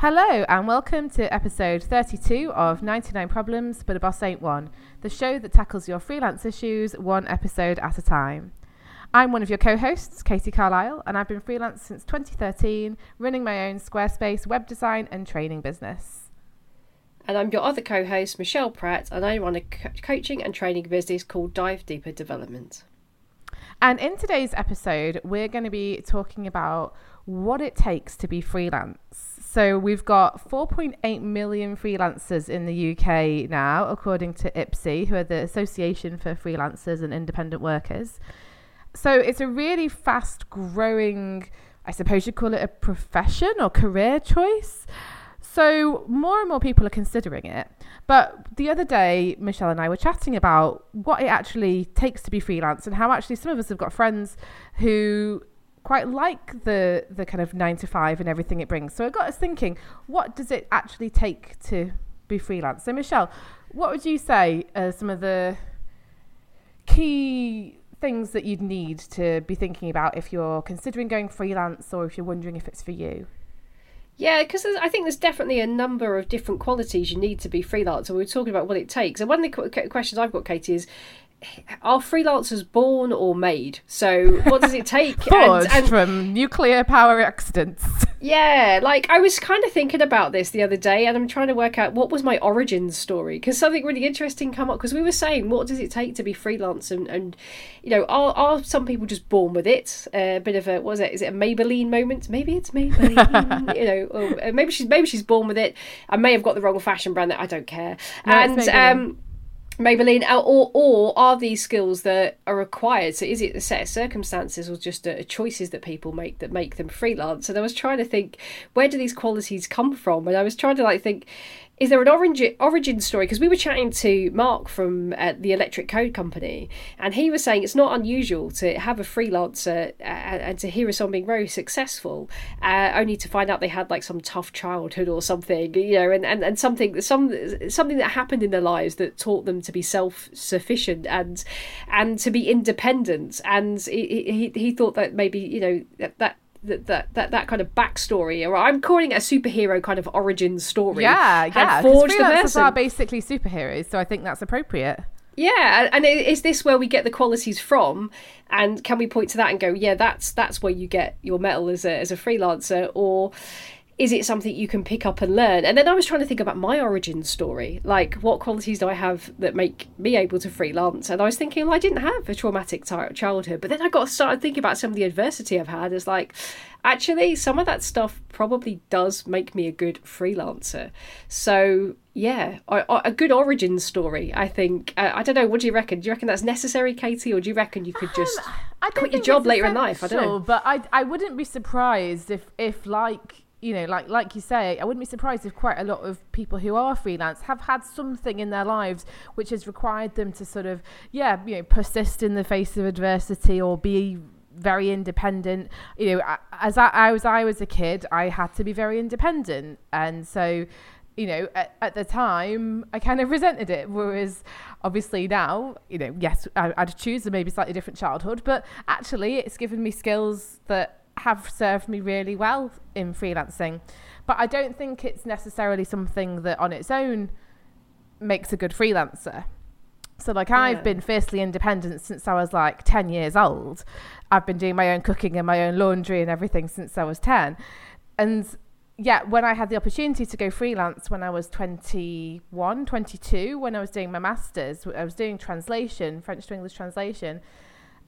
Hello, and welcome to episode 32 of 99 Problems, but a Boss Ain't One, the show that tackles your freelance issues one episode at a time. I'm one of your co hosts, Katie Carlisle, and I've been freelance since 2013, running my own Squarespace web design and training business. And I'm your other co host, Michelle Pratt, and I run a co- coaching and training business called Dive Deeper Development. And in today's episode, we're going to be talking about what it takes to be freelance. So we've got 4.8 million freelancers in the UK now, according to IPSE, who are the Association for Freelancers and Independent Workers. So it's a really fast growing, I suppose you'd call it a profession or career choice. So more and more people are considering it. But the other day, Michelle and I were chatting about what it actually takes to be freelance and how actually some of us have got friends who quite like the the kind of nine to five and everything it brings. So it got us thinking, what does it actually take to be freelance? So Michelle, what would you say are some of the key things that you'd need to be thinking about if you're considering going freelance or if you're wondering if it's for you? Yeah, because I think there's definitely a number of different qualities you need to be freelance. And we are talking about what it takes. And one of the questions I've got, Katie, is are freelancers born or made? So what does it take? And, and, from nuclear power accidents. Yeah, like I was kind of thinking about this the other day, and I'm trying to work out what was my origin story because something really interesting come up because we were saying what does it take to be freelance and and you know are are some people just born with it? A bit of a what is it? Is it a Maybelline moment? Maybe it's Maybelline. you know, or uh, maybe she's maybe she's born with it. I may have got the wrong fashion brand that I don't care. No, and um Maybelline, or or are these skills that are required? So is it a set of circumstances or just a, choices that people make that make them freelance? And I was trying to think, where do these qualities come from? And I was trying to like think, is there an origin origin story? Because we were chatting to Mark from uh, the Electric Code Company, and he was saying it's not unusual to have a freelancer uh, and to hear someone being very successful, uh, only to find out they had like some tough childhood or something, you know, and, and, and something some something that happened in their lives that taught them to be self sufficient and and to be independent. And he, he he thought that maybe you know that, that that that that, that kind of backstory, or I'm calling it a superhero kind of origin story. Yeah, yeah. Forged freelancers are basically superheroes, so I think that's appropriate. Yeah, and is this where we get the qualities from? And can we point to that and go, yeah, that's that's where you get your mettle as a as a freelancer, or is it something you can pick up and learn? And then I was trying to think about my origin story. Like, what qualities do I have that make me able to freelance? And I was thinking, well, I didn't have a traumatic childhood. But then I got started thinking about some of the adversity I've had. It's like, actually, some of that stuff probably does make me a good freelancer. So, yeah, a good origin story, I think. Uh, I don't know. What do you reckon? Do you reckon that's necessary, Katie? Or do you reckon you could just um, quit your job later in life? I don't know. But I, I wouldn't be surprised if, if like, you know, like like you say, I wouldn't be surprised if quite a lot of people who are freelance have had something in their lives which has required them to sort of, yeah, you know, persist in the face of adversity or be very independent. You know, as I, as I was a kid, I had to be very independent, and so. You know, at, at the time, I kind of resented it. Whereas, obviously now, you know, yes, I, I'd choose a maybe slightly different childhood, but actually, it's given me skills that have served me really well in freelancing. But I don't think it's necessarily something that on its own makes a good freelancer. So, like, yeah. I've been fiercely independent since I was like 10 years old. I've been doing my own cooking and my own laundry and everything since I was 10. And yeah, when I had the opportunity to go freelance when I was 21, 22, when I was doing my master's, I was doing translation, French to English translation,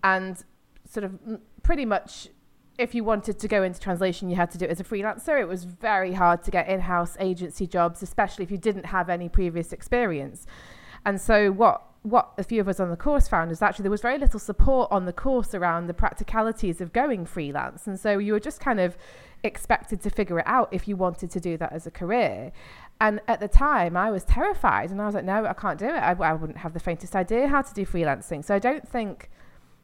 and sort of pretty much if you wanted to go into translation, you had to do it as a freelancer. It was very hard to get in house agency jobs, especially if you didn't have any previous experience. And so, what what a few of us on the course found is actually there was very little support on the course around the practicalities of going freelance. And so, you were just kind of expected to figure it out if you wanted to do that as a career. And at the time, I was terrified and I was like, no, I can't do it. I, I wouldn't have the faintest idea how to do freelancing. So, I don't think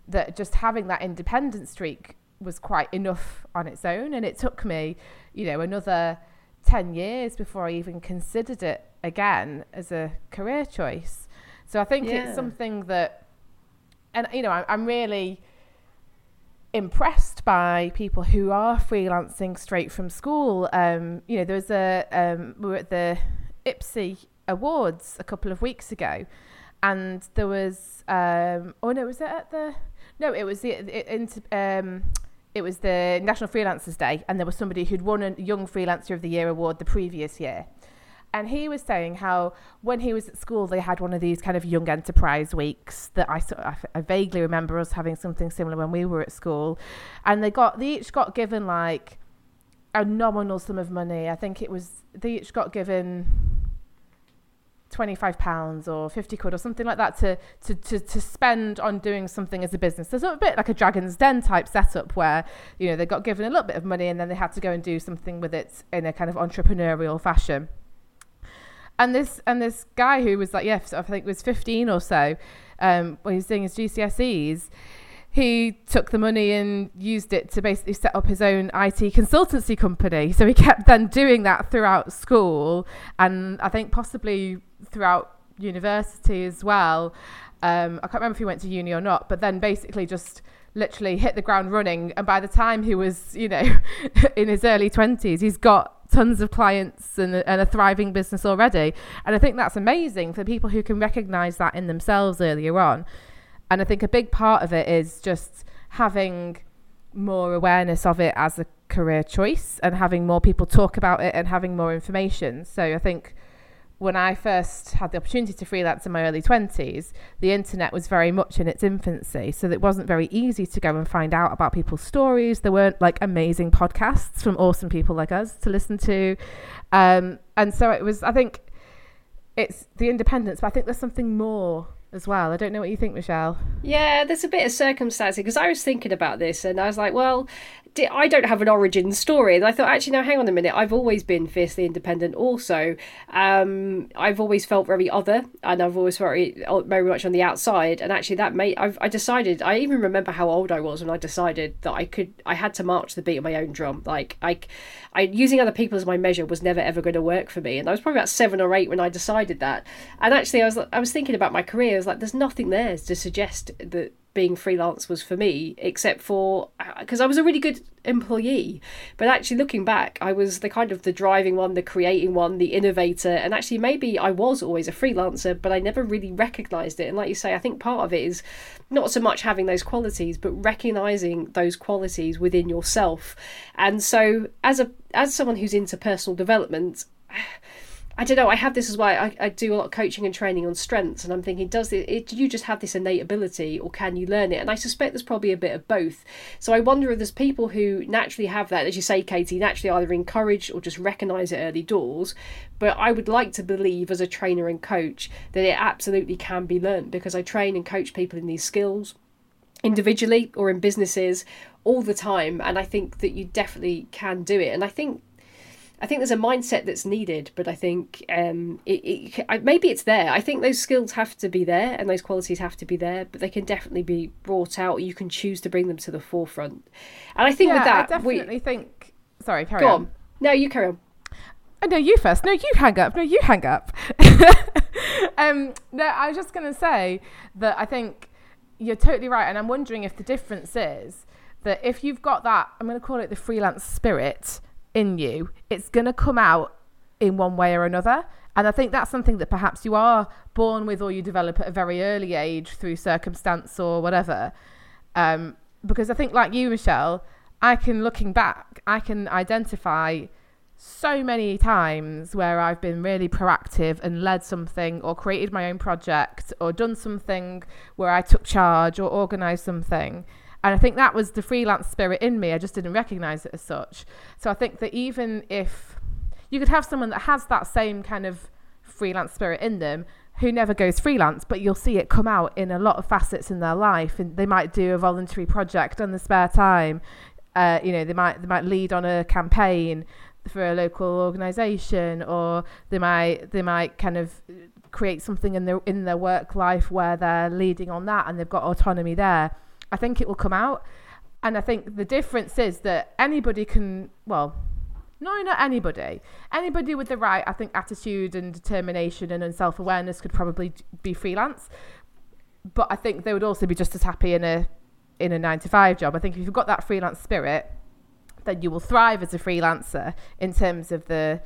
that just having that independent streak was quite enough on its own. And it took me, you know, another 10 years before I even considered it again as a career choice. So I think yeah. it's something that, and, you know, I, I'm really, impressed by people who are freelancing straight from school. Um, you know, there was a um, we were at the IPSE Awards a couple of weeks ago, and there was um, oh no, was it at the no, it was the it, it, um, it was the National Freelancers Day, and there was somebody who'd won a Young Freelancer of the Year award the previous year. And he was saying how when he was at school, they had one of these kind of young enterprise weeks that I sort of, I vaguely remember us having something similar when we were at school, and they got they each got given like a nominal sum of money. I think it was they each got given 25 pounds or 50 quid or something like that to, to, to, to spend on doing something as a business. There's a bit like a Dragon's Den type setup where, you know, they got given a little bit of money and then they had to go and do something with it in a kind of entrepreneurial fashion. And this and this guy who was like, yeah, I think was 15 or so, um, when he was doing his GCSEs, he took the money and used it to basically set up his own IT consultancy company. So he kept then doing that throughout school and I think possibly throughout university as well. Um, I can't remember if he went to uni or not, but then basically just literally hit the ground running. And by the time he was, you know, in his early 20s, he's got tons of clients and and a thriving business already. And I think that's amazing for people who can recognize that in themselves earlier on. And I think a big part of it is just having more awareness of it as a career choice and having more people talk about it and having more information. So I think when I first had the opportunity to freelance in my early 20s, the internet was very much in its infancy. So it wasn't very easy to go and find out about people's stories. There weren't like amazing podcasts from awesome people like us to listen to. Um, and so it was, I think it's the independence, but I think there's something more as well. I don't know what you think, Michelle. Yeah, there's a bit of circumstance because I was thinking about this and I was like, well, I don't have an origin story. And I thought, actually, no, hang on a minute. I've always been fiercely independent. Also, um, I've always felt very other, and I've always felt very, uh, very much on the outside. And actually, that made I've, I decided. I even remember how old I was when I decided that I could. I had to march the beat of my own drum. Like I, I using other people as my measure was never ever going to work for me. And I was probably about seven or eight when I decided that. And actually, I was I was thinking about my career. I was like, there's nothing there to suggest that being freelance was for me, except for because uh, I was a really good employee. But actually, looking back, I was the kind of the driving one, the creating one, the innovator. And actually, maybe I was always a freelancer, but I never really recognized it. And like you say, I think part of it is not so much having those qualities, but recognizing those qualities within yourself. And so, as a as someone who's into personal development. I don't know. I have this as well. I, I do a lot of coaching and training on strengths, and I'm thinking, does it, it, do you just have this innate ability, or can you learn it? And I suspect there's probably a bit of both. So I wonder if there's people who naturally have that, as you say, Katie, naturally either encourage or just recognise it early doors. But I would like to believe, as a trainer and coach, that it absolutely can be learned because I train and coach people in these skills individually or in businesses all the time, and I think that you definitely can do it. And I think I think there's a mindset that's needed, but I think um, it, it, maybe it's there. I think those skills have to be there and those qualities have to be there, but they can definitely be brought out. You can choose to bring them to the forefront. And I think yeah, with that, I definitely we... think. Sorry, carry on. on. No, you carry on. Oh, no, you first. No, you hang up. No, you hang up. um, no, I was just going to say that I think you're totally right. And I'm wondering if the difference is that if you've got that, I'm going to call it the freelance spirit in you, it's going to come out in one way or another. And I think that's something that perhaps you are born with or you develop at a very early age through circumstance or whatever. Um, because I think, like you, Michelle, I can, looking back, I can identify so many times where I've been really proactive and led something or created my own project or done something where I took charge or organized something and I think that was the freelance spirit in me. I just didn't recognize it as such. So I think that even if you could have someone that has that same kind of freelance spirit in them who never goes freelance, but you'll see it come out in a lot of facets in their life. And they might do a voluntary project on the spare time. Uh, you know, they might they might lead on a campaign for a local organisation, or they might they might kind of create something in their in their work life where they're leading on that, and they've got autonomy there. I think it will come out. And I think the difference is that anybody can, well, no, not anybody. Anybody with the right, I think, attitude and determination and self awareness could probably be freelance. But I think they would also be just as happy in a in a nine to five job. I think if you've got that freelance spirit, then you will thrive as a freelancer in terms of the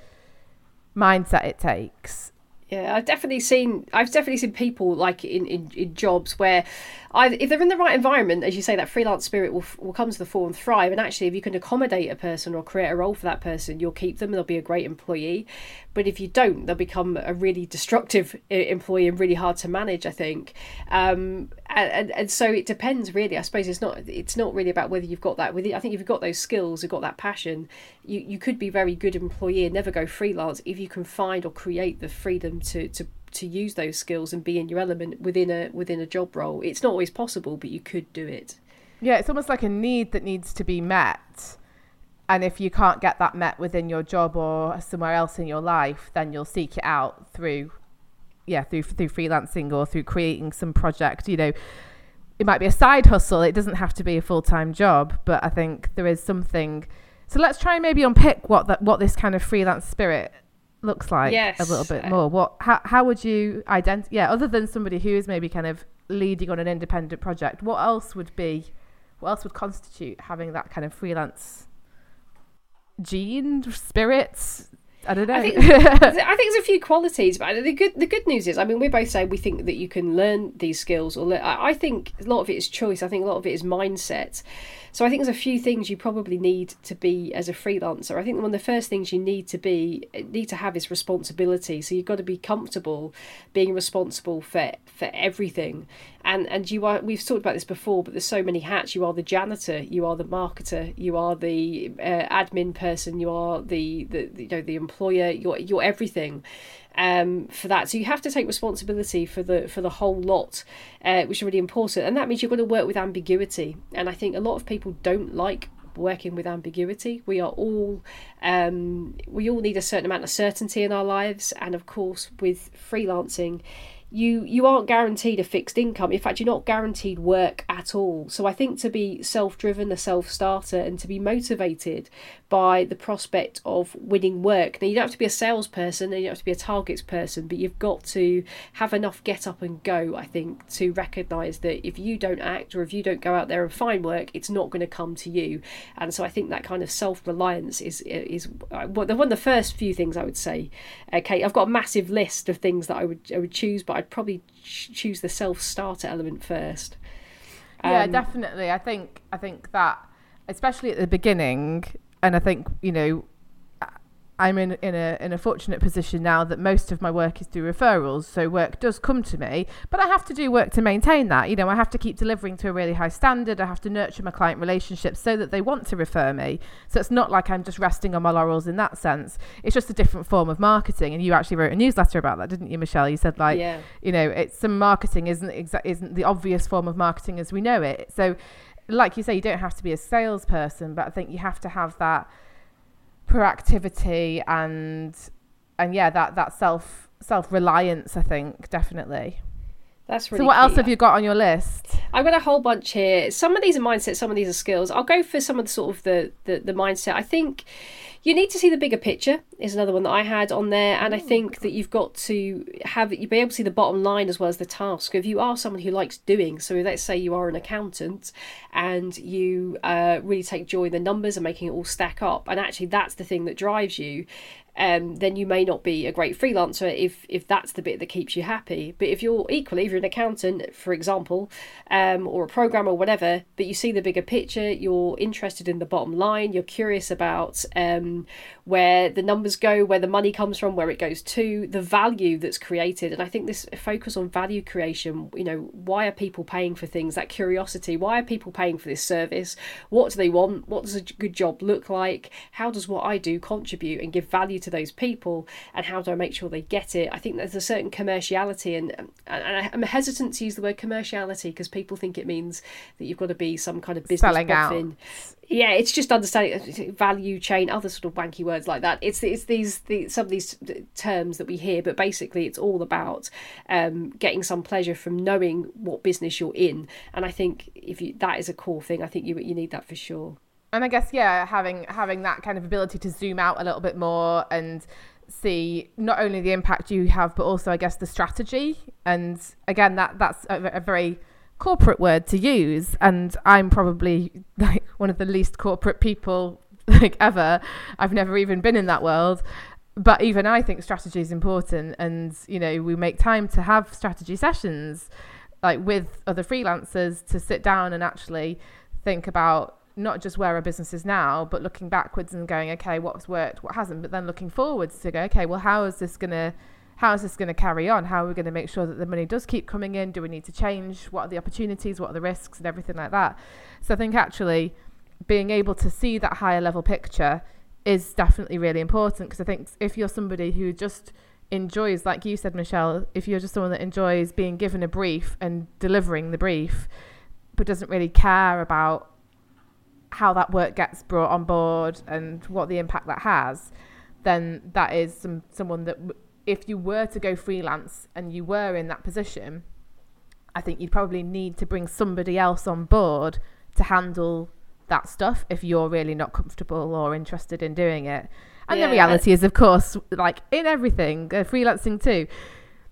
mindset it takes. Yeah, I've definitely seen. I've definitely seen people like in, in, in jobs where, either if they're in the right environment, as you say, that freelance spirit will will come to the fore and thrive. And actually, if you can accommodate a person or create a role for that person, you'll keep them. They'll be a great employee. But if you don't, they'll become a really destructive employee and really hard to manage. I think, um, and, and, so it depends really. I suppose it's not it's not really about whether you've got that with it. I think if you've got those skills, you've got that passion, you you could be very good employee and never go freelance if you can find or create the freedom to to to use those skills and be in your element within a within a job role. It's not always possible, but you could do it. Yeah, it's almost like a need that needs to be met and if you can't get that met within your job or somewhere else in your life then you'll seek it out through yeah through through freelancing or through creating some project you know it might be a side hustle it doesn't have to be a full-time job but i think there is something so let's try and maybe unpick what that what this kind of freelance spirit looks like yes. a little bit more what how, how would you identify yeah other than somebody who is maybe kind of leading on an independent project what else would be what else would constitute having that kind of freelance gene, spirits. I don't know. I think, I think there's a few qualities, but the good the good news is, I mean, we both say we think that you can learn these skills, or I think a lot of it is choice. I think a lot of it is mindset. So I think there's a few things you probably need to be as a freelancer. I think one of the first things you need to be need to have is responsibility. So you've got to be comfortable being responsible for for everything. And and you are we've talked about this before, but there's so many hats. You are the janitor, you are the marketer, you are the uh, admin person, you are the, the you know the employer, you're you're everything um, for that. So you have to take responsibility for the for the whole lot, uh, which is really important. And that means you've got to work with ambiguity. And I think a lot of people don't like working with ambiguity. We are all um, we all need a certain amount of certainty in our lives, and of course, with freelancing you you aren't guaranteed a fixed income in fact you're not guaranteed work at all so i think to be self-driven a self-starter and to be motivated by the prospect of winning work now you don't have to be a salesperson and you don't have to be a targets person but you've got to have enough get up and go i think to recognize that if you don't act or if you don't go out there and find work it's not going to come to you and so i think that kind of self-reliance is is uh, one of the first few things i would say okay i've got a massive list of things that i would i would choose but I'd probably choose the self starter element first. Um, yeah, definitely. I think I think that especially at the beginning, and I think you know I'm in in a in a fortunate position now that most of my work is through referrals, so work does come to me. But I have to do work to maintain that. You know, I have to keep delivering to a really high standard. I have to nurture my client relationships so that they want to refer me. So it's not like I'm just resting on my laurels in that sense. It's just a different form of marketing. And you actually wrote a newsletter about that, didn't you, Michelle? You said like, yeah. you know, it's some marketing isn't exa- isn't the obvious form of marketing as we know it. So, like you say, you don't have to be a salesperson, but I think you have to have that proactivity and and yeah that that self self reliance i think definitely that's really so what else have you got on your list? I've got a whole bunch here. Some of these are mindset some of these are skills. I'll go for some of the sort of the the, the mindset. I think you need to see the bigger picture is another one that I had on there, and I think that you've got to have you be able to see the bottom line as well as the task. If you are someone who likes doing, so let's say you are an accountant and you uh, really take joy in the numbers and making it all stack up, and actually that's the thing that drives you, um, then you may not be a great freelancer if if that's the bit that keeps you happy. But if you're equally, if you're an accountant, for example, um, or a programmer whatever, but you see the bigger picture, you're interested in the bottom line, you're curious about um, where the numbers go, where the money comes from, where it goes to, the value that's created. And I think this focus on value creation, you know, why are people paying for things? That curiosity, why are people paying for this service? What do they want? What does a good job look like? How does what I do contribute and give value to those people? And how do I make sure they get it? I think there's a certain commerciality, and, and I'm hesitant to use the word commerciality because people think it means that you've got to be some kind of business Selling out yeah, it's just understanding value chain, other sort of wanky words like that. It's it's these the, some of these terms that we hear, but basically it's all about um, getting some pleasure from knowing what business you're in. And I think if you that is a core thing, I think you you need that for sure. And I guess yeah, having having that kind of ability to zoom out a little bit more and see not only the impact you have, but also I guess the strategy. And again, that that's a, a very corporate word to use. And i'm probably like one of the least corporate people like ever. I've never even been in that world. But even i think strategy is important. And you know we make time to have strategy sessions like with other freelancers to sit down and actually think about not just where our business is now but looking backwards and going okay what's worked what hasn't but then looking forwards to go okay well how is this going to how is this going to carry on? How are we going to make sure that the money does keep coming in? Do we need to change? What are the opportunities? What are the risks and everything like that? So I think actually being able to see that higher level picture is definitely really important because I think if you're somebody who just enjoys, like you said, Michelle, if you're just someone that enjoys being given a brief and delivering the brief, but doesn't really care about how that work gets brought on board and what the impact that has, then that is some someone that if you were to go freelance and you were in that position, I think you'd probably need to bring somebody else on board to handle that stuff if you're really not comfortable or interested in doing it. And yeah, the reality is, of course, like in everything, uh, freelancing too,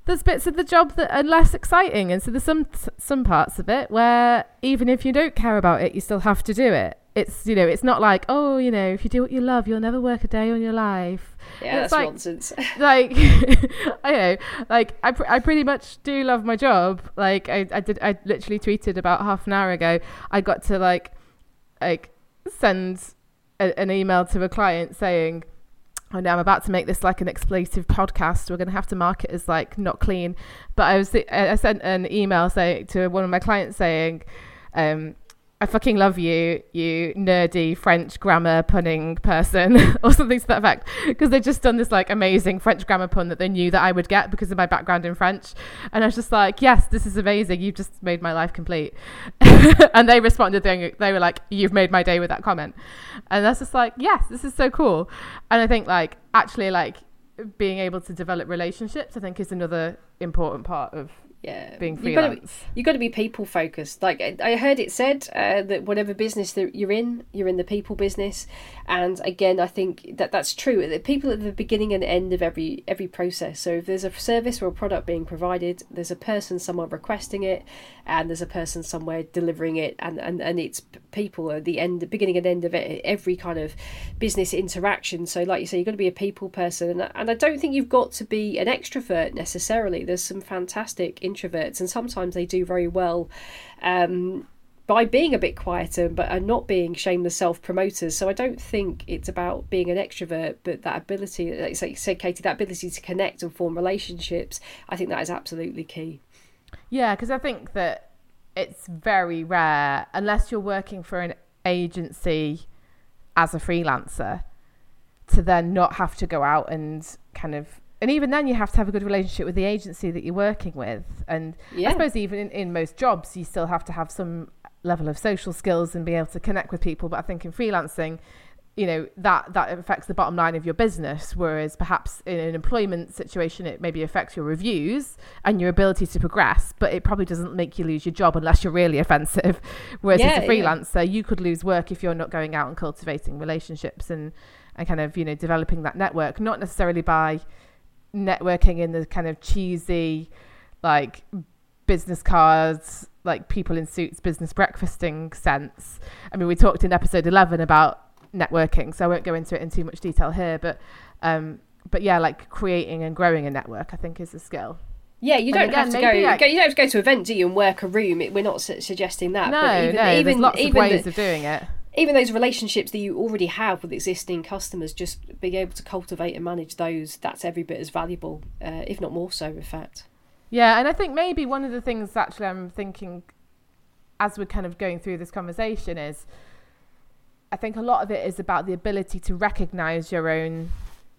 there's bits of the job that are less exciting, and so there's some some parts of it where even if you don't care about it, you still have to do it it's you know it's not like oh you know if you do what you love you'll never work a day in your life. Yeah it's that's like, nonsense. like i know like I, pr- I pretty much do love my job. Like I, I did i literally tweeted about half an hour ago i got to like like send a, an email to a client saying oh no i'm about to make this like an expletive podcast. We're going to have to mark it as like not clean. But i was i sent an email saying to one of my clients saying um I fucking love you, you nerdy French grammar punning person, or something to that effect. Because they'd just done this like amazing French grammar pun that they knew that I would get because of my background in French. And I was just like, yes, this is amazing. You've just made my life complete. and they responded, they, they were like, you've made my day with that comment. And that's just like, yes, this is so cool. And I think like actually like being able to develop relationships, I think is another important part of yeah. Being freelance. you've got to be, people focused. Like i heard it said uh, that whatever business that you're in you're in the people business and again i think that that's true. The people at the beginning and end of every every process. So if there's a service or a product being provided there's a person somewhere requesting it and there's a person somewhere delivering it and and, and it's people at the end the beginning and end of it every kind of business interaction. So like you say you've got to be a people person and, and i don't think you've got to be an extrovert necessarily. There's some fantastic introverts, and sometimes they do very well. Um, by being a bit quieter but are not being shameless self promoters. So I don't think it's about being an extrovert, but that ability, like you said, Katie, that ability to connect and form relationships, I think that is absolutely key. Yeah, because I think that it's very rare, unless you're working for an agency as a freelancer, to then not have to go out and kind of and even then you have to have a good relationship with the agency that you're working with and yeah. i suppose even in, in most jobs you still have to have some level of social skills and be able to connect with people but i think in freelancing you know that that affects the bottom line of your business whereas perhaps in an employment situation it maybe affects your reviews and your ability to progress but it probably doesn't make you lose your job unless you're really offensive whereas yeah, as a freelancer yeah. you could lose work if you're not going out and cultivating relationships and and kind of you know developing that network not necessarily by networking in the kind of cheesy, like business cards, like people in suits, business breakfasting sense. I mean, we talked in episode 11 about networking, so I won't go into it in too much detail here, but um, but yeah, like creating and growing a network, I think is a skill. Yeah, you don't again, have to go, like, You don't have to go to event, do you, and work a room. We're not su- suggesting that. No, but even, no. Even, there's lots even of ways the, of doing it even those relationships that you already have with existing customers, just being able to cultivate and manage those, that's every bit as valuable, uh, if not more so, in fact. Yeah, and I think maybe one of the things actually I'm thinking as we're kind of going through this conversation is I think a lot of it is about the ability to recognize your own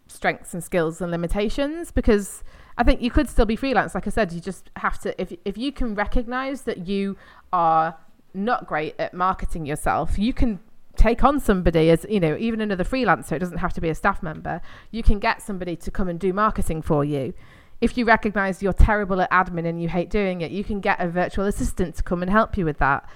strengths and skills and limitations because I think you could still be freelance. Like I said, you just have to if if you can recognize that you are not great at marketing yourself, you can take on somebody as you know even another freelancer it doesn't have to be a staff member you can get somebody to come and do marketing for you if you recognize you're terrible at admin and you hate doing it you can get a virtual assistant to come and help you with that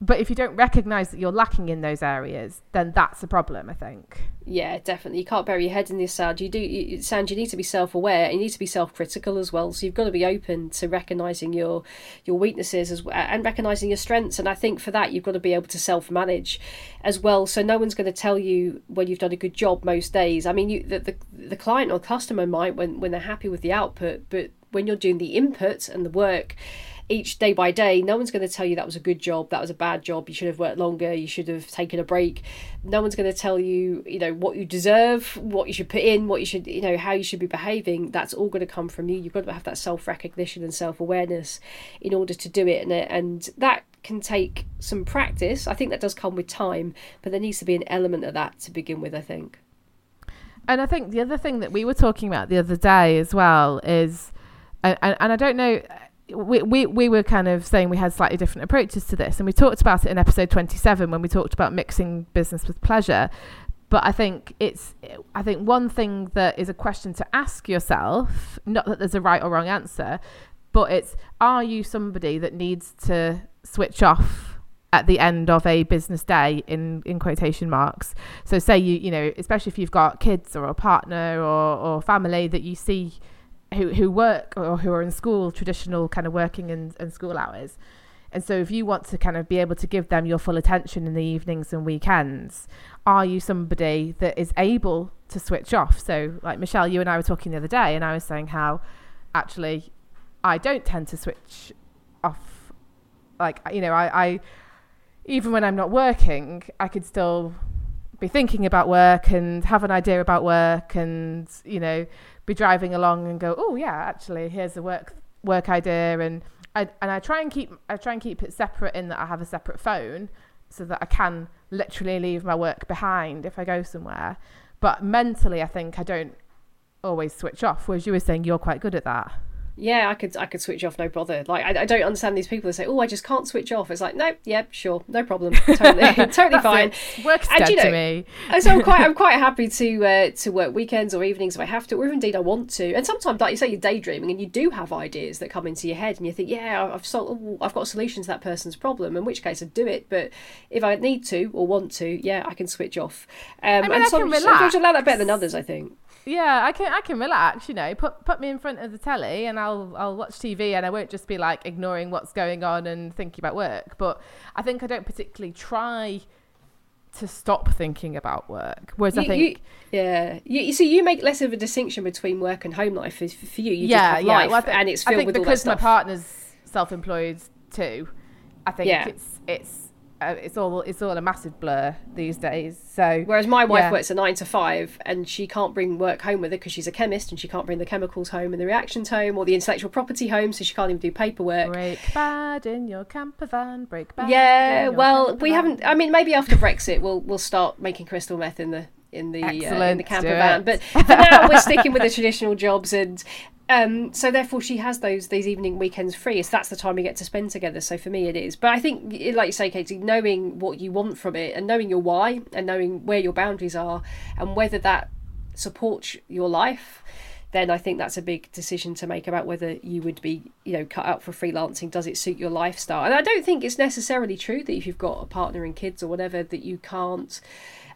but if you don't recognize that you're lacking in those areas, then that's a problem, I think. Yeah, definitely. You can't bury your head in the sand. You do, sand. You need to be self-aware. You need to be self-critical as well. So you've got to be open to recognizing your your weaknesses as well, and recognizing your strengths. And I think for that, you've got to be able to self-manage as well. So no one's going to tell you when you've done a good job most days. I mean, you, the, the the client or customer might when when they're happy with the output, but when you're doing the input and the work each day by day, no one's going to tell you that was a good job, that was a bad job, you should have worked longer, you should have taken a break. No one's going to tell you, you know, what you deserve, what you should put in, what you should, you know, how you should be behaving. That's all going to come from you. You've got to have that self recognition and self awareness in order to do it. And, and that can take some practice. I think that does come with time, but there needs to be an element of that to begin with, I think. And I think the other thing that we were talking about the other day as well is, and, and I don't know, we, we, we were kind of saying we had slightly different approaches to this, and we talked about it in episode 27 when we talked about mixing business with pleasure. But I think it's, I think one thing that is a question to ask yourself, not that there's a right or wrong answer, but it's are you somebody that needs to switch off at the end of a business day in in quotation marks so say you you know especially if you've got kids or a partner or or family that you see who who work or who are in school traditional kind of working and, and school hours. And so if you want to kind of be able to give them your full attention in the evenings and weekends are you somebody that is able to switch off? So like michelle you and i were talking the other day and i was saying how actually i don't tend to switch off. Like you know i, I even when i'm not working i could still be thinking about work and have an idea about work and you know be driving along and go, oh yeah, actually here's a work work idea, and I and I try and keep I try and keep it separate in that I have a separate phone so that I can literally leave my work behind if I go somewhere. But mentally, I think I don't always switch off. Whereas you were saying you're quite good at that yeah, I could I could switch off no bother. Like I, I don't understand these people that say, "Oh, I just can't switch off." It's like, nope, yep, sure, no problem, totally, totally fine. Works and, you know, to me. so I'm quite I'm quite happy to uh, to work weekends or evenings if I have to, or if indeed I want to. And sometimes, like you say, you're daydreaming and you do have ideas that come into your head, and you think, yeah, I've solved, oh, I've got a solution to that person's problem. In which case, I'd do it. But if I need to or want to, yeah, I can switch off. Um, I mean, and I some, can relax. Some allow that better than others, I think. Yeah, I can I can relax, you know. Put put me in front of the telly and I'll I'll watch TV and I won't just be like ignoring what's going on and thinking about work. But I think I don't particularly try to stop thinking about work. Whereas you, I think you, yeah, you, you see, you make less of a distinction between work and home life for, for you. You yeah, just have yeah. life, well, th- and it's filled with all that stuff. because my partner's self-employed too. I think yeah. it's it's uh, it's all it's all a massive blur these days. So whereas my wife yeah. works a nine to five and she can't bring work home with her because she's a chemist and she can't bring the chemicals home and the reactions home or the intellectual property home, so she can't even do paperwork. Break bad in your camper van. Break bad. Yeah, well, we van. haven't. I mean, maybe after Brexit, we'll we'll start making crystal meth in the in the uh, in the camper van. But for now, we're sticking with the traditional jobs, and um, so therefore, she has those these evening weekends free. So that's the time we get to spend together. So for me, it is. But I think, like you say, Katie, knowing what you want from it and knowing your why and knowing where your boundaries are and whether that supports your life, then I think that's a big decision to make about whether you would be, you know, cut out for freelancing. Does it suit your lifestyle? And I don't think it's necessarily true that if you've got a partner and kids or whatever that you can't.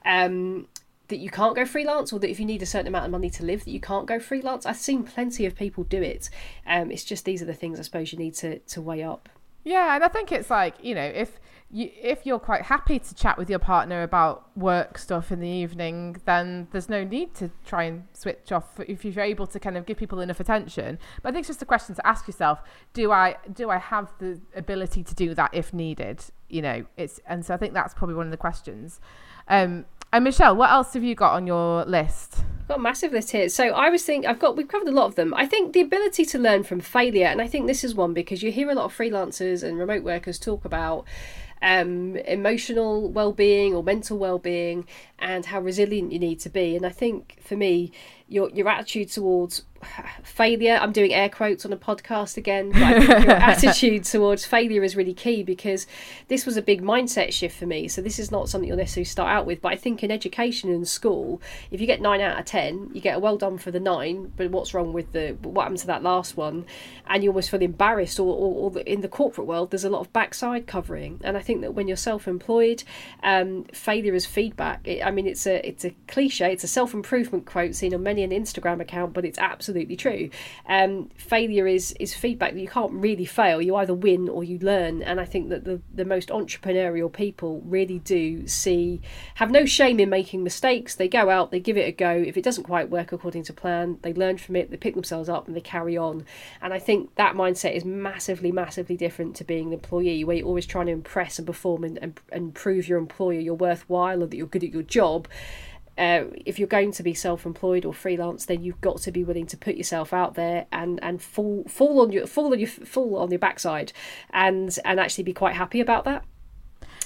Um, that you can't go freelance or that if you need a certain amount of money to live that you can't go freelance. I've seen plenty of people do it. Um, it's just these are the things i suppose you need to, to weigh up. Yeah and i think it's like you know if you if you're quite happy to chat with your partner about work stuff in the evening then there's no need to try and switch off if you're able to kind of give people enough attention. But i think it's just a question to ask yourself do i do i have the ability to do that if needed? You know it's and so i think that's probably one of the questions. Um, and Michelle, what else have you got on your list? I've got a massive list here. So I was thinking, I've got, we've covered a lot of them. I think the ability to learn from failure, and I think this is one because you hear a lot of freelancers and remote workers talk about um, emotional well-being or mental well-being and how resilient you need to be. And I think for me, your your attitude towards failure. I'm doing air quotes on a podcast again, but I think your attitude towards failure is really key because this was a big mindset shift for me. So this is not something you'll necessarily start out with, but I think in education and school, if you get nine out of ten, you get a well done for the nine. But what's wrong with the what happened to that last one? And you almost feel embarrassed. Or, or, or in the corporate world, there's a lot of backside covering, and I think that when you're self-employed, um, failure is feedback. It, I mean, it's a it's a cliche. It's a self-improvement quote seen on many an Instagram account, but it's absolutely true. Um, failure is is feedback that you can't really fail. You either win or you learn, and I think that the the most entrepreneurial people really do see have no shame in making mistakes. They go out, they give it a go. If it doesn't quite work according to plan, they learn from it, they pick themselves up, and they carry on. And I think that mindset is massively, massively different to being an employee, where you're always trying to impress and perform and, and, and prove your employer you're worthwhile or that you're good at your job uh, if you're going to be self-employed or freelance, then you've got to be willing to put yourself out there and and fall fall on your fall on your fall on your backside, and and actually be quite happy about that.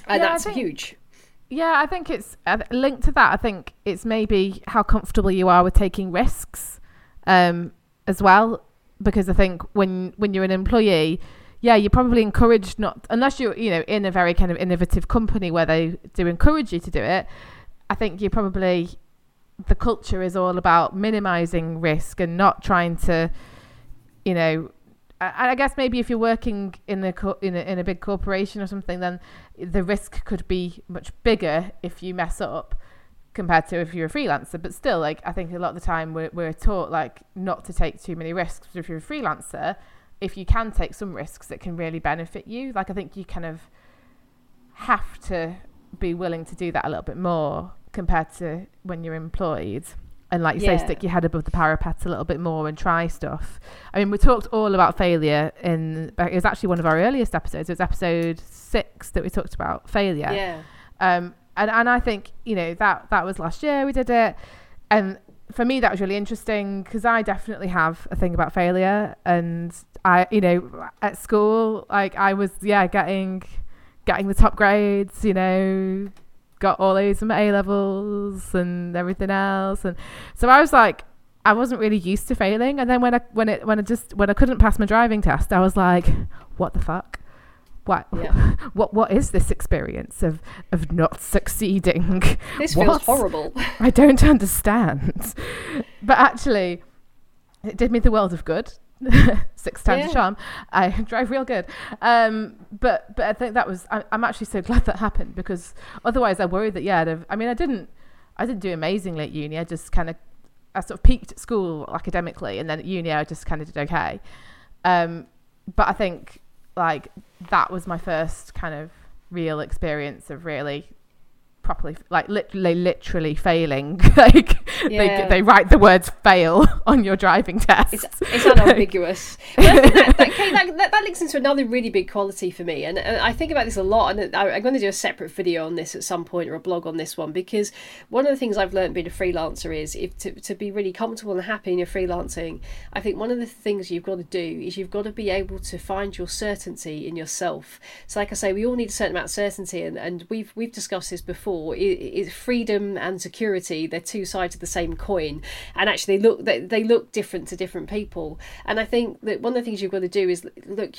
And yeah, that's think, huge. Yeah, I think it's linked to that. I think it's maybe how comfortable you are with taking risks, um, as well. Because I think when when you're an employee, yeah, you're probably encouraged not unless you're you know in a very kind of innovative company where they do encourage you to do it I think you probably the culture is all about minimizing risk and not trying to, you know. I, I guess maybe if you're working in a, co- in a in a big corporation or something, then the risk could be much bigger if you mess up compared to if you're a freelancer. But still, like I think a lot of the time we're we're taught like not to take too many risks. If you're a freelancer, if you can take some risks, it can really benefit you. Like I think you kind of have to be willing to do that a little bit more compared to when you're employed. And like you yeah. say stick your head above the parapet a little bit more and try stuff. I mean we talked all about failure in it was actually one of our earliest episodes. It was episode six that we talked about failure. Yeah. Um and and i think you know that that was last year we did it. And for me that was really interesting because i definitely have a thing about failure. And i you know at school like i was yeah getting getting the top grades you know got all A's in A levels and everything else. And so I was like, I wasn't really used to failing. And then when I when it when I just when I couldn't pass my driving test, I was like, what the fuck? What yeah. what what is this experience of of not succeeding? This what? feels horrible. I don't understand. but actually, it did me the world of good. six times yeah. a charm. I drive real good. Um, but but I think that was. I, am actually so glad that happened because otherwise I worried that yeah. i mean, I didn't. I didn't do amazingly at uni. I just kind of. I sort of peaked at school academically, and then at uni I just kind of did okay. Um, but I think like that was my first kind of real experience of really properly like literally literally failing. Like yeah. they, they write the words fail on your driving test. it's, it's unambiguous that, that, that, that, links into another really big quality for me and, and i think about this a lot and I, i'm going to do a separate video on this at some point or a blog on this one because one of the things i've learned being a freelancer is if to, to be really comfortable and happy in your freelancing i think one of the things you've got to do is you've got to be able to find your certainty in yourself. So like i say we all need a certain amount of certainty and, and we've we've discussed this before before is freedom and security they're two sides of the same coin and actually they look they, they look different to different people. And i think that one of the things you've got to do is look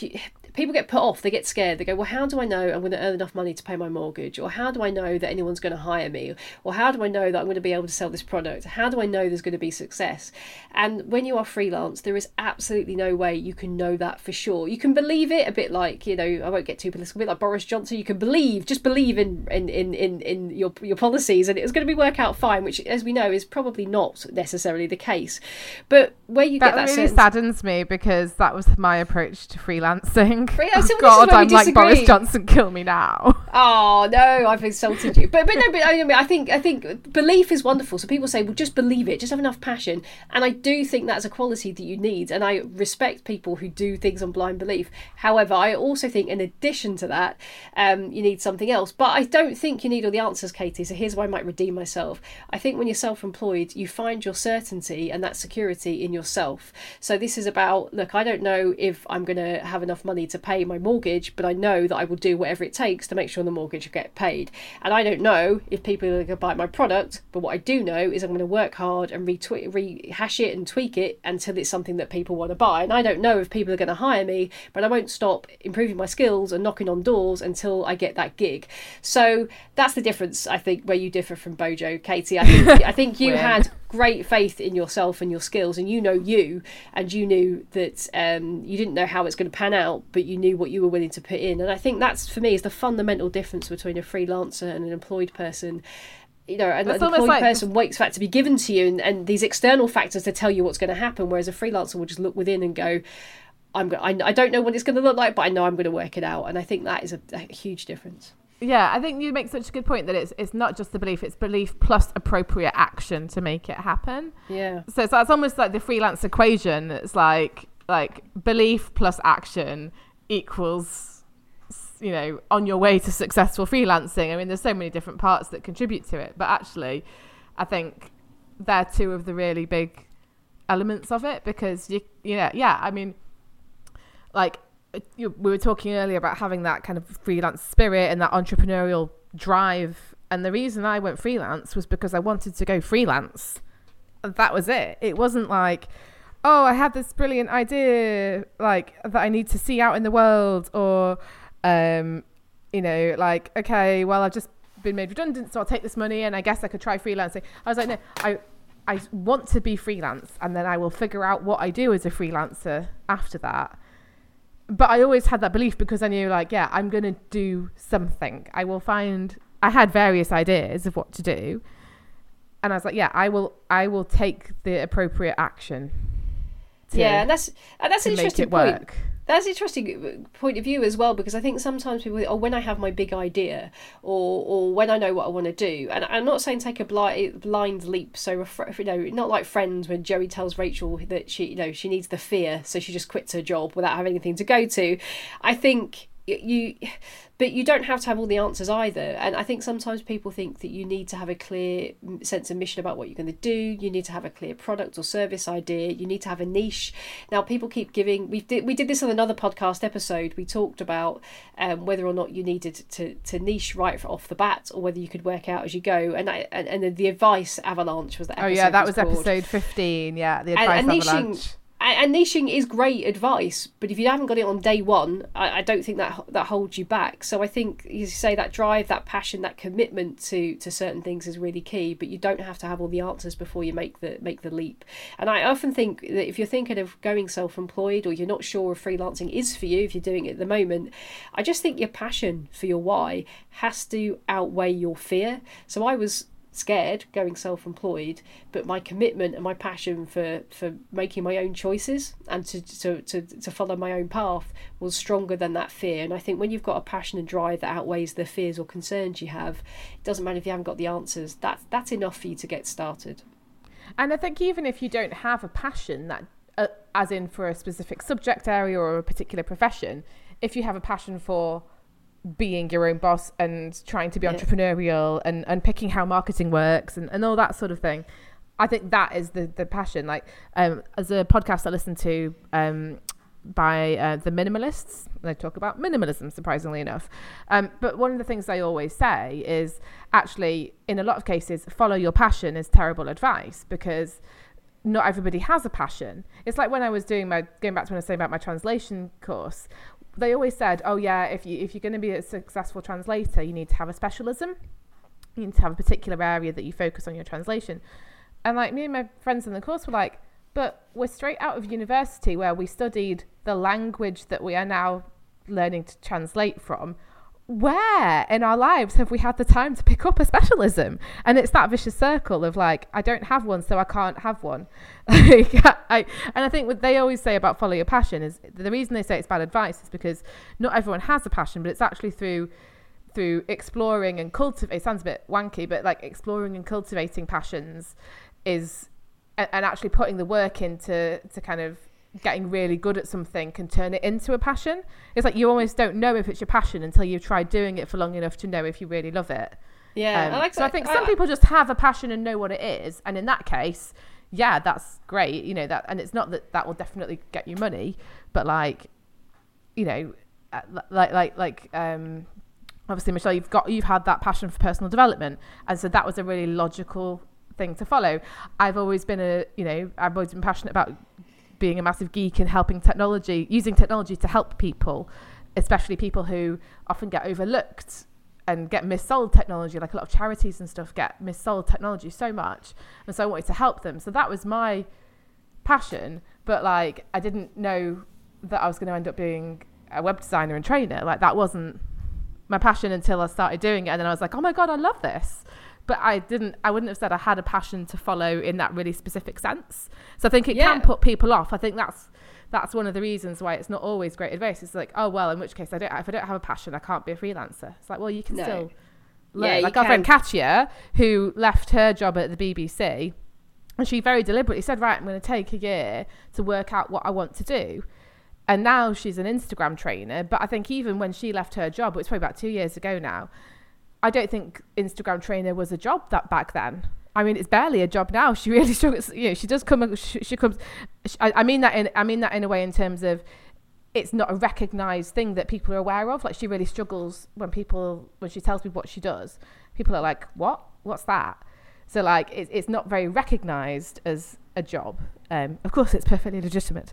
people get put off they get scared they go well how do i know i'm going to earn enough money to pay my mortgage? Or how do i know that anyone's going to hire me? Or how do i know that i'm going to be able to sell this product? How do i know there's going to be success? And when you are freelance there is absolutely no way you can know that for sure. You can believe it a bit like you know i won't get too political a bit like boris johnson you can believe just believe in in in in, in your your policies and it's going to be work out fine which as we know is probably not necessarily the case. But where you that get that really certain... saddens me because that was my approach to freelancing oh, God, I'm like Boris Johnson. Kill me now. Oh no, I've insulted you. But but no, but I, mean, I think I think belief is wonderful. So people say, well, just believe it, just have enough passion, and I do think that's a quality that you need, and I respect people who do things on blind belief. However, I also think in addition to that, um, you need something else. But I don't think you need all the answers, Katie. So here's why I might redeem myself. I think when you're self employed, you find your certainty and that security in yourself. So this is about look, I don't know if I'm going to have enough money to pay my mortgage, but I know that I will do whatever it takes to make sure the mortgage will get paid. And I don't know if people are going to buy my product, but what I do know is I'm going to work hard and retweet, rehash it and tweak it until it's something that people want to buy. And I don't know if people are going to hire me, but I won't stop improving my skills and knocking on doors until I get that gig. So that's the difference, I think, where you differ from Bojo, Katie. I think, I think you had great faith in yourself and your skills, and you know you, and you knew that um, you didn't know how it's going to pan out, but you knew what you were willing to put in. And I think that's for me is the fundamental difference between a freelancer and an employed person you know, an employed like person waits for that to be given to you and, and these external factors to tell you what's going to happen, whereas a freelancer will just look within and go, I'm I, I don't know what it's going to look like, but I know I'm going to work it out. And I think that is a, a huge difference. Yeah, I think you make such a good point that it's it's not just the belief; it's belief plus appropriate action to make it happen. Yeah. So, so it's almost like the freelance equation. It's like like belief plus action equals you know on your way to successful freelancing. I mean, there's so many different parts that contribute to it, but actually, I think they're two of the really big elements of it because you you know yeah I mean like you, we were talking earlier about having that kind of freelance spirit and that entrepreneurial drive. And the reason I went freelance was because I wanted to go freelance. That was it. It wasn't like, oh, I have this brilliant idea, like that I need to see out in the world, or, um, you know, like, okay, well, I've just been made redundant, so I'll take this money and I guess I could try freelancing. I was like, no, I, I want to be freelance, and then I will figure out what I do as a freelancer after that but I always had that belief because I knew, like, yeah, I'm going to do something. I will find. I had various ideas of what to do, and I was like, yeah, I will. I will take the appropriate action. To, yeah, and that's and that's an interesting point. Work. That's an interesting uh, point of view as well because I think sometimes people, oh, when I have my big idea, or or when I know what I want to do, and I'm not saying take a blind, blind leap. So you know, not like Friends when Joey tells Rachel that she, you know, she needs the fear, so she just quits her job without having anything to go to. I think you but you don't have to have all the answers either. And i think sometimes people think that you need to have a clear sense of mission about what you're going to do. You need to have a clear product or service idea. You need to have a niche. Now people keep giving we did we did this on another podcast episode. We talked about um, whether or not you needed to to niche right off the bat or whether you could work out as you go. And I, and, and the advice avalanche was that oh yeah that was, was episode 15 yeah the advice and, and avalanche niching, and niching is great advice, but if you haven't got it on day one, I, I, don't think that that holds you back. So I think you say that drive, that passion, that commitment to to certain things is really key. But you don't have to have all the answers before you make the make the leap. And I often think that if you're thinking of going self-employed or you're not sure if freelancing is for you, if you're doing it at the moment, I just think your passion for your why has to outweigh your fear. So I was scared going self-employed but my commitment and my passion for for making my own choices and to to to, to follow my own path was stronger than that fear. And i think when you've got a passion and drive that outweighs the fears or concerns you have it doesn't matter if you haven't got the answers. That's that's enough for you to get started. And i think even if you don't have a passion that uh, as in for a specific subject area or a particular profession if you have a passion for being your own boss and trying to be yeah. entrepreneurial and, and picking how marketing works and, and all that sort of thing. I think that is the, the passion. Like, um, as a podcast I listen to um, by uh, the minimalists, they talk about minimalism, surprisingly enough. Um, but one of the things they always say is actually, in a lot of cases, follow your passion is terrible advice because not everybody has a passion. It's like when I was doing my going back to when I was saying about my translation course they always said, oh yeah, if you if you're going to be a successful translator, you need to have a specialism. You need to have a particular area that you focus on your translation. And like me and my friends in the course were like, but we're straight out of university where we studied the language that we are now learning to translate from where in our lives have we had the time to pick up a specialism? And it's that vicious circle of like, I don't have one, so I can't have one. I, and I think what they always say about follow your passion is the reason they say it's bad advice is because not everyone has a passion, but it's actually through through exploring and cultivate. It sounds a bit wanky, but like exploring and cultivating passions is and actually putting the work into to kind of getting really good at something can turn it into a passion. It's like you almost don't know if it's your passion until you've tried doing it for long enough to know if you really love it. Yeah, Um, I like so I think some I- people just have a passion and know what it is, and in that case, yeah, that's great. You know that, and it's not that that will definitely get you money, but like, you know, uh, like like like um, obviously Michelle, you've got you've had that passion for personal development, and so that was a really logical thing to follow. I've always been a you know I've always been passionate about being a massive geek and helping technology, using technology to help people, especially people who often get overlooked and get missold technology. Like a lot of charities and stuff get missold technology so much, and so I wanted to help them. So that was my passion, but like I didn't know that I was going to end up being a web designer and trainer. Like that wasn't my passion until I started doing it, and then I was like, oh my god, I love this. But I didn't. I wouldn't have said I had a passion to follow in that really specific sense. So I think it Yeah. can put people off. I think that's that's one of the reasons why it's not always great advice. It's like, oh well, in which case I don't. If I don't have a passion, I can't be a freelancer. It's like, well, you can No. still Yeah, learn. you like our friend can. Katya, who left her job at the BBC, and she very deliberately said, right, I'm going to take a year to work out what I want to do. And now she's an Instagram trainer. But I think even when she left her job, it was probably about two years ago now. I don't think Instagram trainer was a job that back then. I mean, it's barely a job now. She really struggles. You know, she does come. She, she comes. She, I, I mean that in. I mean that in a way in terms of, it's not a recognized thing that people are aware of. Like she really struggles when people when she tells people what she does. People are like, "What? What's that?" So like, it's it's not very recognized as a job. Um, of course, it's perfectly legitimate.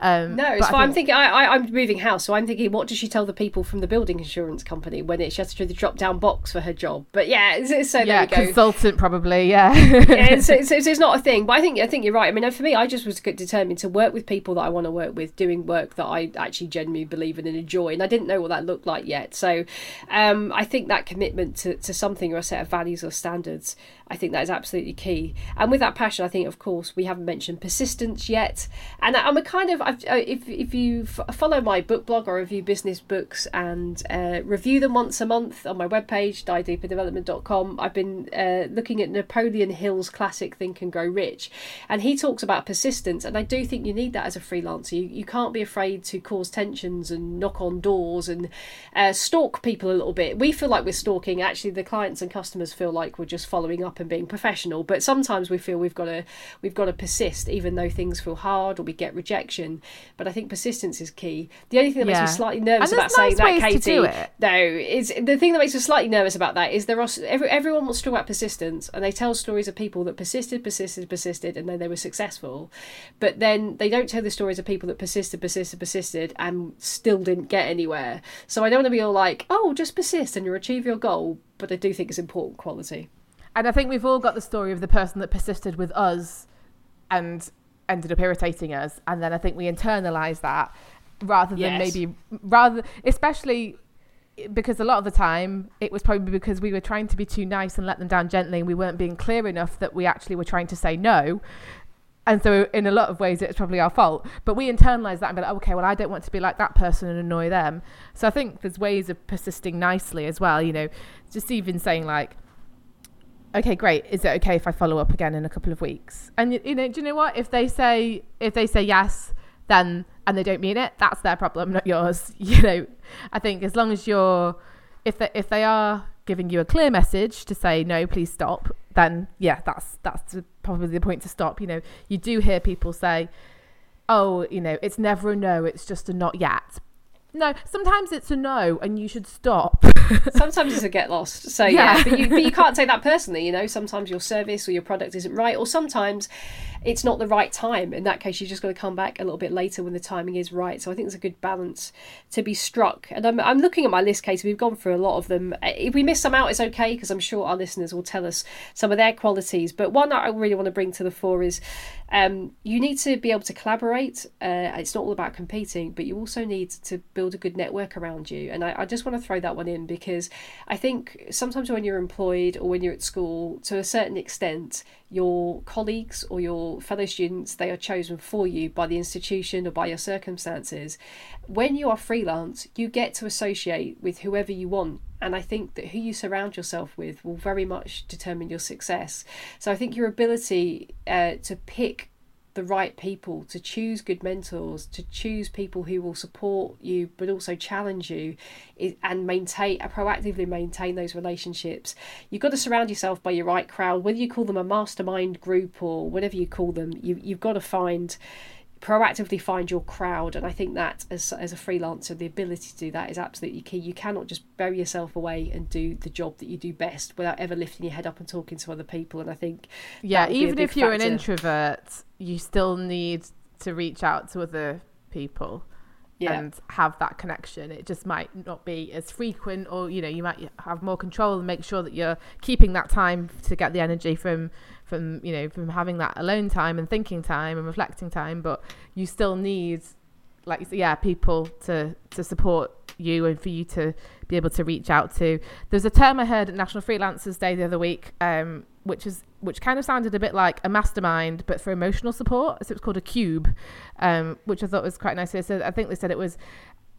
Um, No, it's fine. I'm thinking. I, I, I'm moving house, so I'm thinking. What does she tell the people from the building insurance company when it, she has to do the drop down box for her job? But yeah, it's, it's, so yeah, there you go. consultant probably. Yeah. yeah, it's, it's, not a thing, but I think I think you're right. I mean, for me, I just was determined to work with people that I want to work with, doing work that I actually genuinely believe in and enjoy, and I didn't know what that looked like yet. So, um, I think that commitment to, to something or a set of values or standards, I think that is absolutely key. And with that passion, I think, of course, we haven't mentioned yet, and I'm a kind of uh, if if you follow my book blog or review business books and uh, review them once a month on my webpage divedeepdevelopment.com i've been uh, looking at napoleon hill's classic think and grow rich. And he talks about persistence and i do think you need that as a freelancer. You, you can't be afraid to cause tensions and knock on doors and uh, stalk people a little bit. We feel like we're stalking. Actually the clients and customers feel like we're just following up and being professional but sometimes we feel we've got to we've got to persist even though things feel hard or we get rejection but i think persistence is key the only thing that makes me slightly nervous about there's saying nice that katie it. no, it's the thing that makes me slightly nervous about that is there are every, everyone wants to talk about persistence, and they tell stories of people that persisted, persisted, persisted, and then they were successful, but then they don't tell the stories of people that persisted, persisted, persisted, and still didn't get anywhere. So I don't want to be all like, oh, just persist and you'll achieve your goal, but I do think it's important quality. And I think we've all got the story of the person that persisted with us and ended up irritating us. And then I think we internalize that rather than Yes. maybe, rather, especially because a lot of the time it was probably because we were trying to be too nice and let them down gently and we weren't being clear enough that we actually were trying to say no. And so, in a lot of ways, it's probably our fault. But we internalize that and be like, okay, well, I don't want to be like that person and annoy them. So, I think there's ways of persisting nicely as well. You know, just even saying, like, okay great. Is it okay if i follow up again in a couple of weeks? And you know do you know what? If they say if they say yes then and they don't mean it that's their problem not yours. You know i think as long as you're if they, if they are giving you a clear message to say no please stop then yeah that's that's probably the point to stop. You know you do hear people say oh you know it's never a no it's just a not yet no sometimes it's a no and you should stop Sometimes it's a get lost. So yeah, Yeah. but you but you can't take that personally. You know, sometimes your service or your product isn't right, or sometimes it's not the right time. In that case, you're just going to come back a little bit later when the timing is right. So I think there's a good balance to be struck. And I'm I'm looking at my list, Katie. We've gone through a lot of them. If we miss some out, it's okay because I'm sure our listeners will tell us some of their qualities. But one that I really want to bring to the fore is um, you need to be able to collaborate. Uh, it's not all about competing, but you also need to build a good network around you. And I, I just want to throw that one in because I think sometimes when you're employed or when you're at school, to a certain extent, your colleagues or your fellow students, they are chosen for you by the institution or by your circumstances. When you are freelance, you get to associate with whoever you want. And I think that who you surround yourself with will very much determine your success. So I think your ability uh, to pick the right people, to choose good mentors, to choose people who will support you but also challenge you and maintain uh, proactively maintain those relationships. You've got to surround yourself by your right crowd, whether you call them a mastermind group or whatever you call them, you you've got to find proactively find your crowd and i think that as, as a freelancer the ability to do that is absolutely key you cannot just bury yourself away and do the job that you do best without ever lifting your head up and talking to other people and i think yeah even if you're factor. an introvert you still need to reach out to other people yeah. and have that connection. It just might not be as frequent, or you know, you might have more control and make sure that you're keeping that time to get the energy from from you know from having that alone time and thinking time and reflecting time. But you still need, like, yeah, people to to support you and for you to be able to reach out to. There's a term I heard at National Freelancers Day the other week, um, which is which kind of sounded a bit like a mastermind, but for emotional support. So it's called a cube, um, which I thought was quite nice. So I think they said it was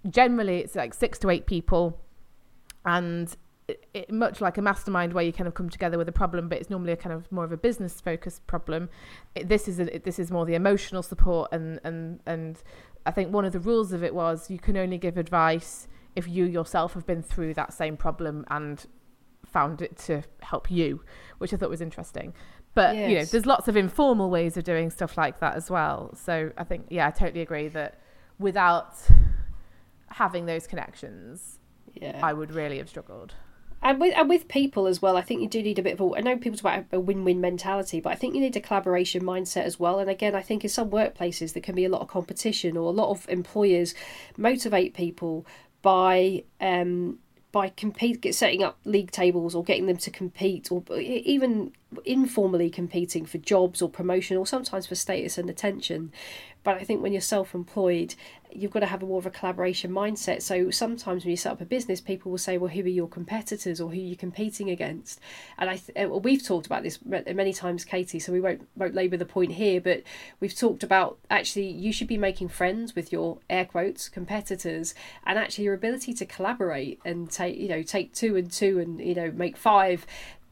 generally it's like six to eight people, and it, it, much like a mastermind where you kind of come together with a problem, but it's normally a kind of more of a business focused problem. It, this is a, this is more the emotional support, and and and I think one of the rules of it was you can only give advice if you yourself have been through that same problem and found it to help you, which I thought was interesting. But yes. you know, there's lots of informal ways of doing stuff like that as well. So I think, yeah, I totally agree that without having those connections, yeah. I would really have struggled. And with and with people as well, I think you do need a bit of a. I know people talk about a win-win mentality, but I think you need a collaboration mindset as well. And again, I think in some workplaces there can be a lot of competition, or a lot of employers motivate people by um, by compete setting up league tables or getting them to compete or even informally competing for jobs or promotion or sometimes for status and attention but i think when you're self-employed you've got to have a more of a collaboration mindset. So sometimes when you set up a business, people will say, "Well, who are your competitors or who are you competing against?" And I th- uh, we've talked about this many times, Katie. So we won't won't labour the point here, but we've talked about actually you should be making friends with your air quotes competitors, and actually your ability to collaborate and take you know take two and two and you know make five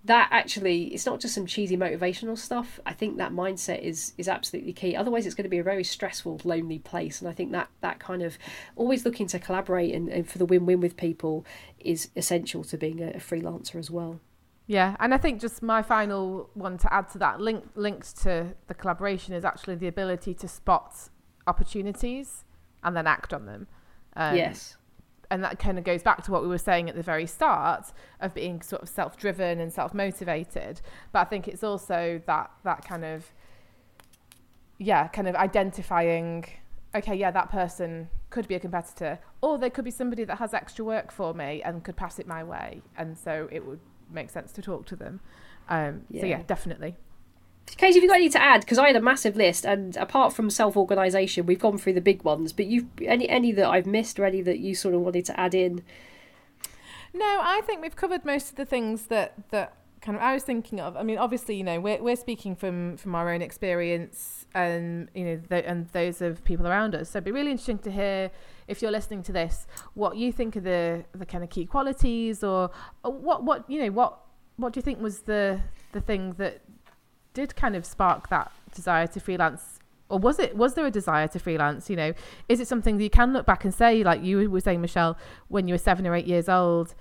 that actually it's not just some cheesy motivational stuff. I think that mindset is is absolutely key. Otherwise it's going to be a very stressful lonely place. And i think that that kind of always looking to collaborate and, and for the win-win with people is essential to being a, a freelancer as well. Yeah and i think just my final one to add to that link linked to the collaboration is actually the ability to spot opportunities and then act on them. Um, yes and that kind of goes back to what we were saying at the very start of being sort of self-driven and self-motivated. But i think it's also that that kind of yeah kind of identifying okay yeah that person could be a competitor or they could be somebody that has extra work for me and could pass it my way. And so it would make sense to talk to them. Um, yeah. so yeah. definitely Katie, have you got any to add? Because I had a massive list, and apart from self organisation, we've gone through the big ones. But you, any any that I've missed, or any that you sort of wanted to add in? No, I think we've covered most of the things that that kind of I was thinking of. I mean, obviously, you know, we're we're speaking from from our own experience, and you know, and those of people around us. So it'd be really interesting to hear if you're listening to this, what you think are the the kind of key qualities, or, or what what you know what what do you think was the the thing that did kind of spark that desire to freelance or was it was there a desire to freelance you know is it something that you can look back and say like you were saying michelle when you were seven or eight years old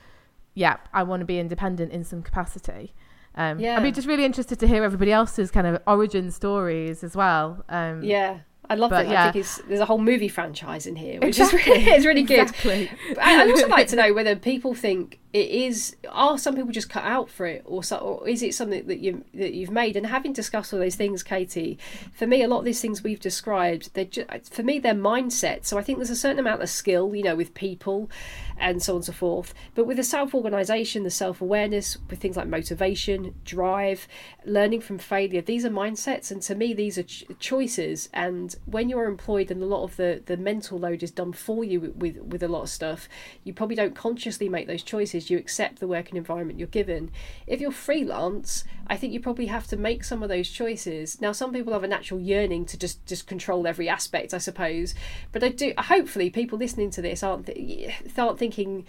yeah i want to be independent in some capacity um, yeah. I'd be just really interested to hear everybody else's kind of origin stories as well. Um, yeah. I love that. Yeah. I think there's a whole movie franchise in here, which exactly. is really, it's really good. Exactly. I'd also like to know whether people think it is are some people just cut out for it or, so, or is it something that you that you've made and having discussed all those things katie for me a lot of these things we've described they for me they're mindset so i think there's a certain amount of skill you know with people and so on and so forth but with the self-organization the self-awareness with things like motivation drive learning from failure these are mindsets and to me these are ch- choices and when you're employed and a lot of the the mental load is done for you with with, with a lot of stuff you probably don't consciously make those choices you accept the working environment you're given. If you're freelance, I think you probably have to make some of those choices. Now, some people have a natural yearning to just just control every aspect, I suppose. But I do. Hopefully, people listening to this aren't th- aren't thinking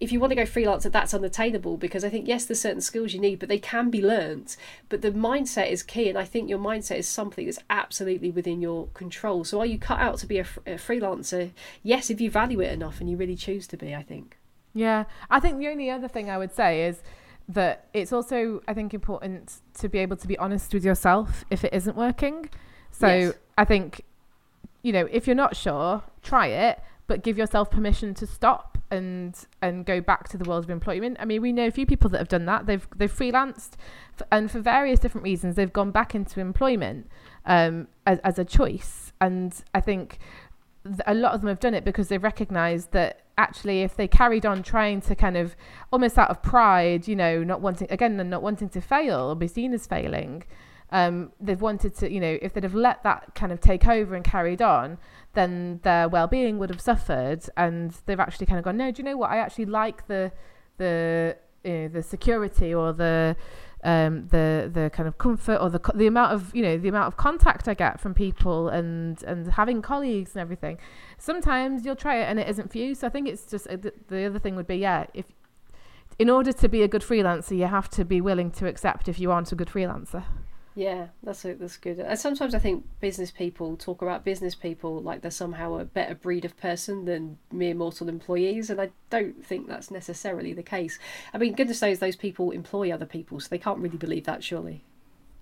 if you want to go freelancer, that's unattainable because I think yes, there's certain skills you need, but they can be learnt. But the mindset is key, and I think your mindset is something that's absolutely within your control. So are you cut out to be a, a freelancer? Yes, if you value it enough and you really choose to be. I think. Yeah, I think the only other thing I would say is that it's also I think important to be able to be honest with yourself if it isn't working. So yes. I think you know if you're not sure, try it, but give yourself permission to stop and and go back to the world of employment. I mean, we know a few people that have done that. They've they've freelanced, and for various different reasons, they've gone back into employment um, as as a choice. And I think th- a lot of them have done it because they've recognised that actually, if they carried on trying to kind of almost out of pride, you know, not wanting again, and not wanting to fail or be seen as failing. Um, they've wanted to, you know, if they'd have let that kind of take over and carried on, then their well-being would have suffered and they've actually kind of gone no do you know what i actually like the the you know, the security or the um, the the kind of comfort or the the amount of you know the amount of contact I get from people and and having colleagues and everything. Sometimes you'll try it and it isn't for you. So I think it's just uh, the, the other thing would be yeah if in order to be a good freelancer you have to be willing to accept if you aren't a good freelancer. Yeah, that's a, that's good. And sometimes I think business people talk about business people like they're somehow a better breed of person than mere mortal employees, and I don't think that's necessarily the case. I mean, goodness knows those people employ other people, so they can't really believe that, surely.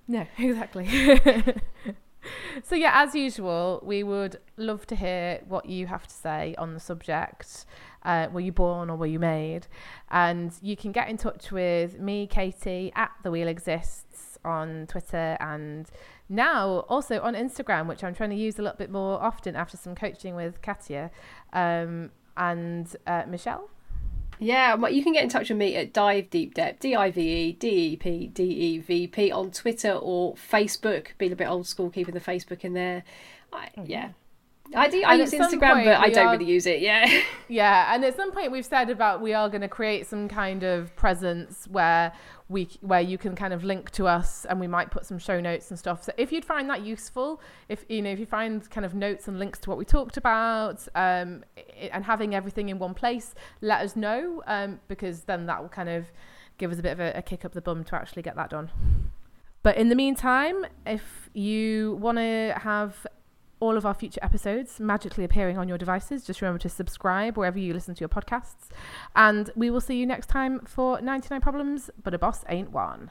No, exactly. so yeah, as usual, we would love to hear what you have to say on the subject. Uh, were you born or were you made? And you can get in touch with me, Katie, at The Wheel Exists on Twitter and now also on Instagram, which I'm trying to use a little bit more often after some coaching with Katia um, and uh, Michelle. Yeah, you can get in touch with me at Dive Deep Depth, D I V E D E P D E V P on Twitter or Facebook. Being a bit old school, keeping the Facebook in there. I, oh, yeah, I do. I use Instagram, but I don't are, really use it. Yeah. Yeah, and at some point we've said about we are going to create some kind of presence where we where you can kind of link to us, and we might put some show notes and stuff. So if you'd find that useful, if you know if you find kind of notes and links to what we talked about, um, and having everything in one place, let us know, um, because then that will kind of give us a bit of a, a kick up the bum to actually get that done. But in the meantime, if you want to have all of our future episodes magically appearing on your devices. Just remember to subscribe wherever you listen to your podcasts. And we will see you next time for 99 Problems, but a boss ain't one.